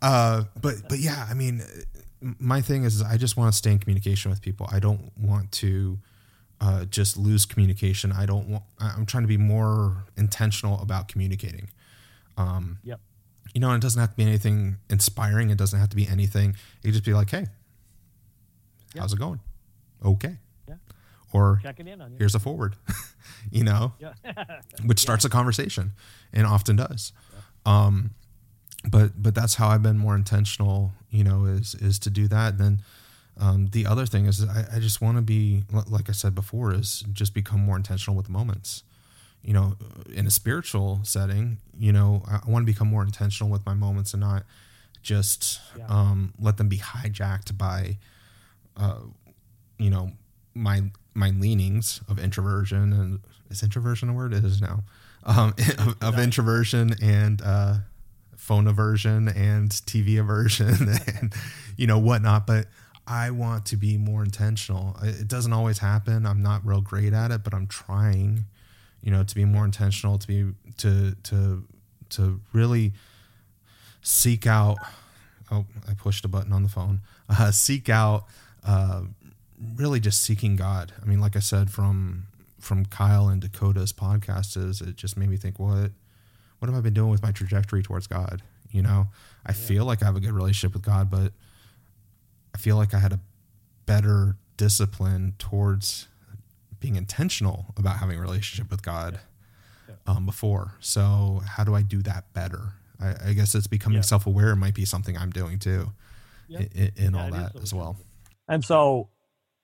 uh, but but yeah, I mean, my thing is, I just want to stay in communication with people. I don't want to uh, just lose communication. I don't want. I'm trying to be more intentional about communicating. Um,
Yep.
You know, and it doesn't have to be anything inspiring. It doesn't have to be anything. It could just be like, hey,
Yeah.
how's it going? Okay.
Yeah.
Or
Checking in on you.
here's a forward, [laughs] you know,
Yeah. [laughs]
which starts a conversation and often does. Um, but but that's how I've been more intentional, you know, is is to do that. Then um, the other thing is I, I just want to be like I said before is just become more intentional with moments. You know, in a spiritual setting, you know, I, I want to become more intentional with my moments and not just
Yeah.
um, let them be hijacked by uh, you know my my leanings of introversion and is introversion a word it is now um, [laughs] of, of introversion and uh, phone aversion and TV aversion [laughs] and you know whatnot but I want to be more intentional it doesn't always happen I'm not real great at it but I'm trying you know to be more intentional to be to to to really seek out oh i pushed a button on the phone uh, seek out uh, really just seeking god i mean like i said from from Kyle and Dakota's podcast is it just made me think what what have I been doing with my trajectory towards God? You know, I yeah. feel like I have a good relationship with God, but I feel like I had a better discipline towards being intentional about having a relationship with God yeah. Yeah. Um, before. So how do I do that better? I, I guess it's becoming self aware. Might be something I'm doing too, in, in all that as well.
And so,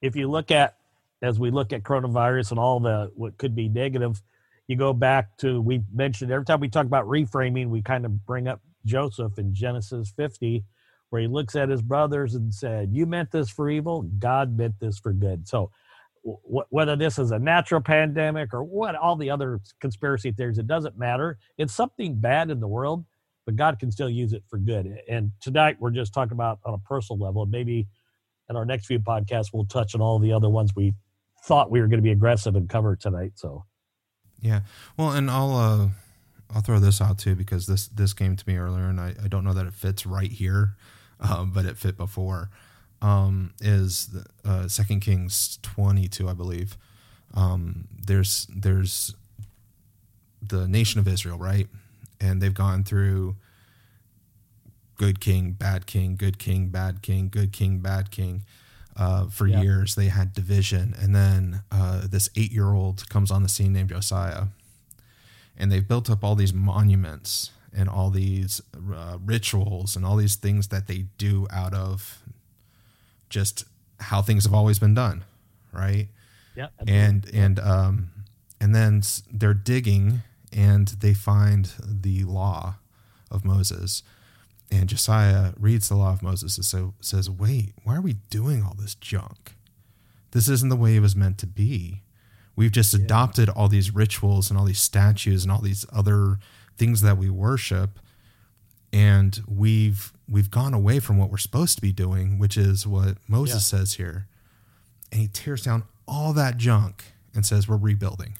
if you look at as we look at coronavirus and all the what could be negative, you go back to we mentioned every time we talk about reframing, we kind of bring up Joseph in Genesis 50, where he looks at his brothers and said, "You meant this for evil. God meant this for good." So, w- whether this is a natural pandemic or what, all the other conspiracy theories, it doesn't matter. It's something bad in the world, but God can still use it for good. And tonight we're just talking about on a personal level, and maybe in our next few podcasts we'll touch on all the other ones we thought we were going to be aggressive and cover tonight. So,
yeah. Well, and I'll uh, I'll throw this out too because this this came to me earlier, and I, I don't know that it fits right here, [laughs] um, but it fit before. Um, is uh, Second Kings twenty two, I believe. Um, there's there's the nation of Israel, right, and they've gone through good king, bad king, good king, bad king, good king, bad king uh, for years. They had division, and then uh, this eight-year-old comes on the scene named Josiah, and they've built up all these monuments and all these uh, rituals and all these things that they do out of just how things have always been done, right?
Yeah.
And and um and then they're digging and they find the law of Moses and Josiah reads the law of Moses and so says, Wait, why are we doing all this junk? This isn't the way it was meant to be. We've just yeah. adopted all these rituals and all these statues and all these other things that we worship. And we've we've gone away from what we're supposed to be doing, which is what Moses yeah. says here. And he tears down all that junk and says, We're rebuilding.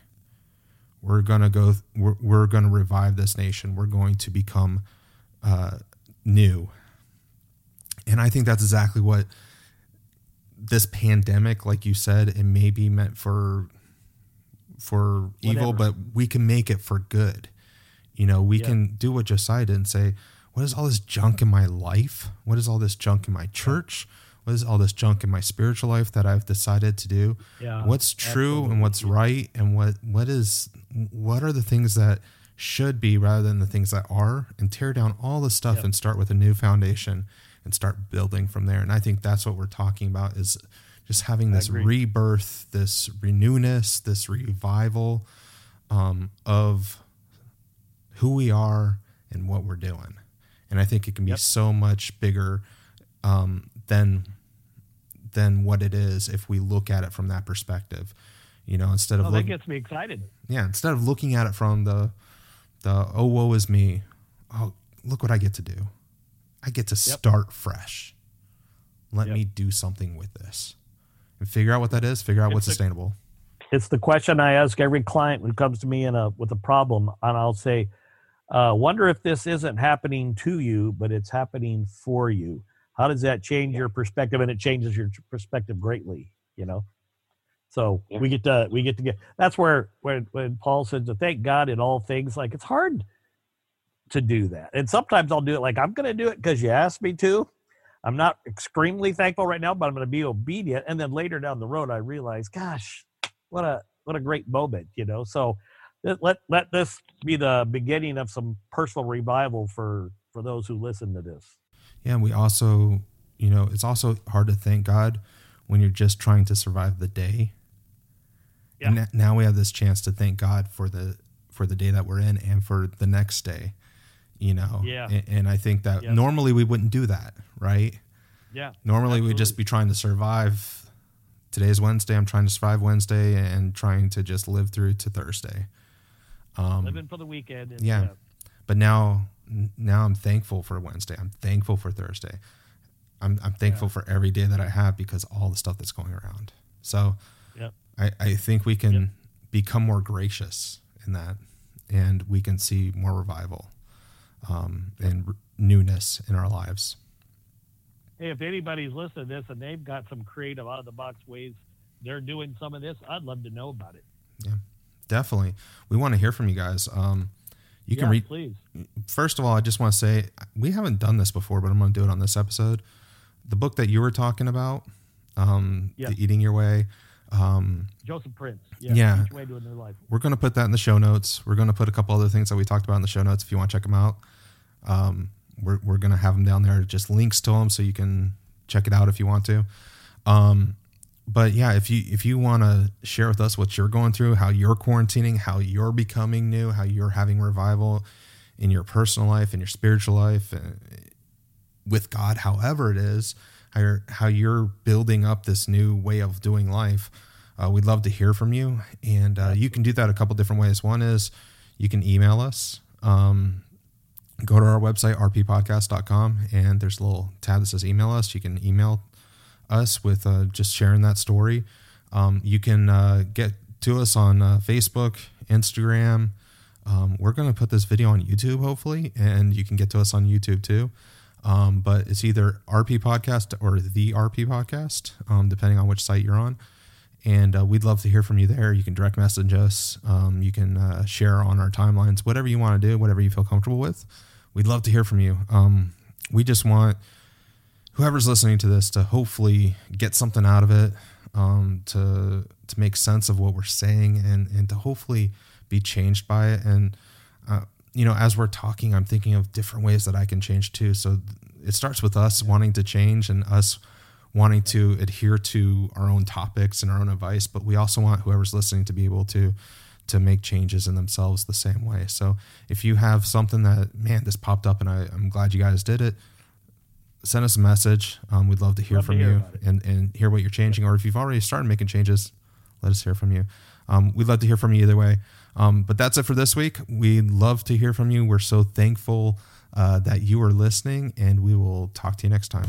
We're gonna go, we're, we're gonna revive this nation. We're going to become uh, new. And I think that's exactly what this pandemic, like you said, it may be meant for for Whatever. evil, but we can make it for good. You know, we yeah. can do what Josiah did and say, what is all this junk in my life? What is all this junk in my church? What is all this junk in my spiritual life that I've decided to do?
Yeah,
what's true absolutely. and what's right and what what is what are the things that should be rather than the things that are and tear down all the stuff yep. and start with a new foundation and start building from there and i think that's what we're talking about is just having this rebirth this renewness this revival um, of who we are and what we're doing and i think it can be yep. so much bigger um, than than what it is if we look at it from that perspective you know instead of
oh, that gets me excited
yeah instead of looking at it from the the oh woe is me. Oh, look what I get to do. I get to yep. start fresh. Let yep. me do something with this and figure out what that is. Figure out it's what's the, sustainable.
It's the question I ask every client who comes to me in a with a problem, and I'll say, uh, "Wonder if this isn't happening to you, but it's happening for you. How does that change your perspective? And it changes your perspective greatly. You know." So yeah. we get to we get to get that's where when when Paul says to thank God in all things, like it's hard to do that. And sometimes I'll do it like I'm gonna do it because you asked me to. I'm not extremely thankful right now, but I'm gonna be obedient. And then later down the road I realize, gosh, what a what a great moment, you know. So let let this be the beginning of some personal revival for for those who listen to this.
Yeah, and we also, you know, it's also hard to thank God when you're just trying to survive the day yeah. And now we have this chance to thank God for the for the day that we're in and for the next day. You know.
Yeah.
And, and I think that normally we wouldn't do that, right?
Yeah.
Normally absolutely. we'd just be trying to survive. Today's Wednesday. I'm trying to survive Wednesday and trying to just live through to Thursday.
Um, Living for the weekend.
And, yeah. But now, now I'm thankful for Wednesday. I'm thankful for Thursday. I'm, I'm thankful yeah. for every day that I have because all the stuff that's going around. So, I, I think we can yep. become more gracious in that and we can see more revival um, and newness in our lives.
Hey, if anybody's listening to this and they've got some creative out of the box ways they're doing some of this, I'd love to know about it.
Yeah. definitely. We want to hear from you guys. Um, you
yeah,
can read.
please.
First of all, I just want to say we haven't done this before, but I'm going to do it on this episode. The book that you were talking about, um,
Yeah.
the Eating Your Way. Um,
Joseph Prince. Yeah.
Yeah.
Each way to a new life.
we're going to put that in the show notes. We're going to put a couple other things that we talked about in the show notes if you want to check them out. Um, we're we're going to have them down there, just links to them so you can check it out if you want to. Um, but yeah, if you if you want to share with us what you're going through, how you're quarantining, how you're becoming new, how you're having revival in your personal life, in your spiritual life, uh, with God, however it is, how you're, how you're building up this new way of doing life, uh, we'd love to hear from you. And uh, you can do that a couple different ways. One is you can email us. Um, go to our website, rppodcast.com, and there's a little tab that says email us. You can email us with uh, just sharing that story. Um, you can uh, get to us on uh, Facebook, Instagram. Um, we're going to put this video on YouTube, hopefully, and you can get to us on YouTube too. Um, but it's either RP Podcast or the RP Podcast, um, depending on which site you're on. And uh, we'd love to hear from you there. You can direct message us. Um, you can uh, share on our timelines, whatever you want to do, whatever you feel comfortable with. We'd love to hear from you. Um, we just want whoever's listening to this to hopefully get something out of it, um, to to make sense of what we're saying, and and to hopefully be changed by it. And uh, you know, as we're talking, I'm thinking of different ways that I can change too. So it starts with us wanting to change and us wanting to adhere to our own topics and our own advice, but we also want whoever's listening to be able to to make changes in themselves the same way. So if you have something that man, this popped up and I, I'm glad you guys did it, send us a message. Um, we'd love to hear
Love to
from
hear
you and, and hear what you're changing, or if you've already started making changes, let us hear from you. Um, we'd love to hear from you either way. Um, but that's it for this week. We'd love to hear from you. We're so thankful uh, that you are listening, and we will talk to you next time.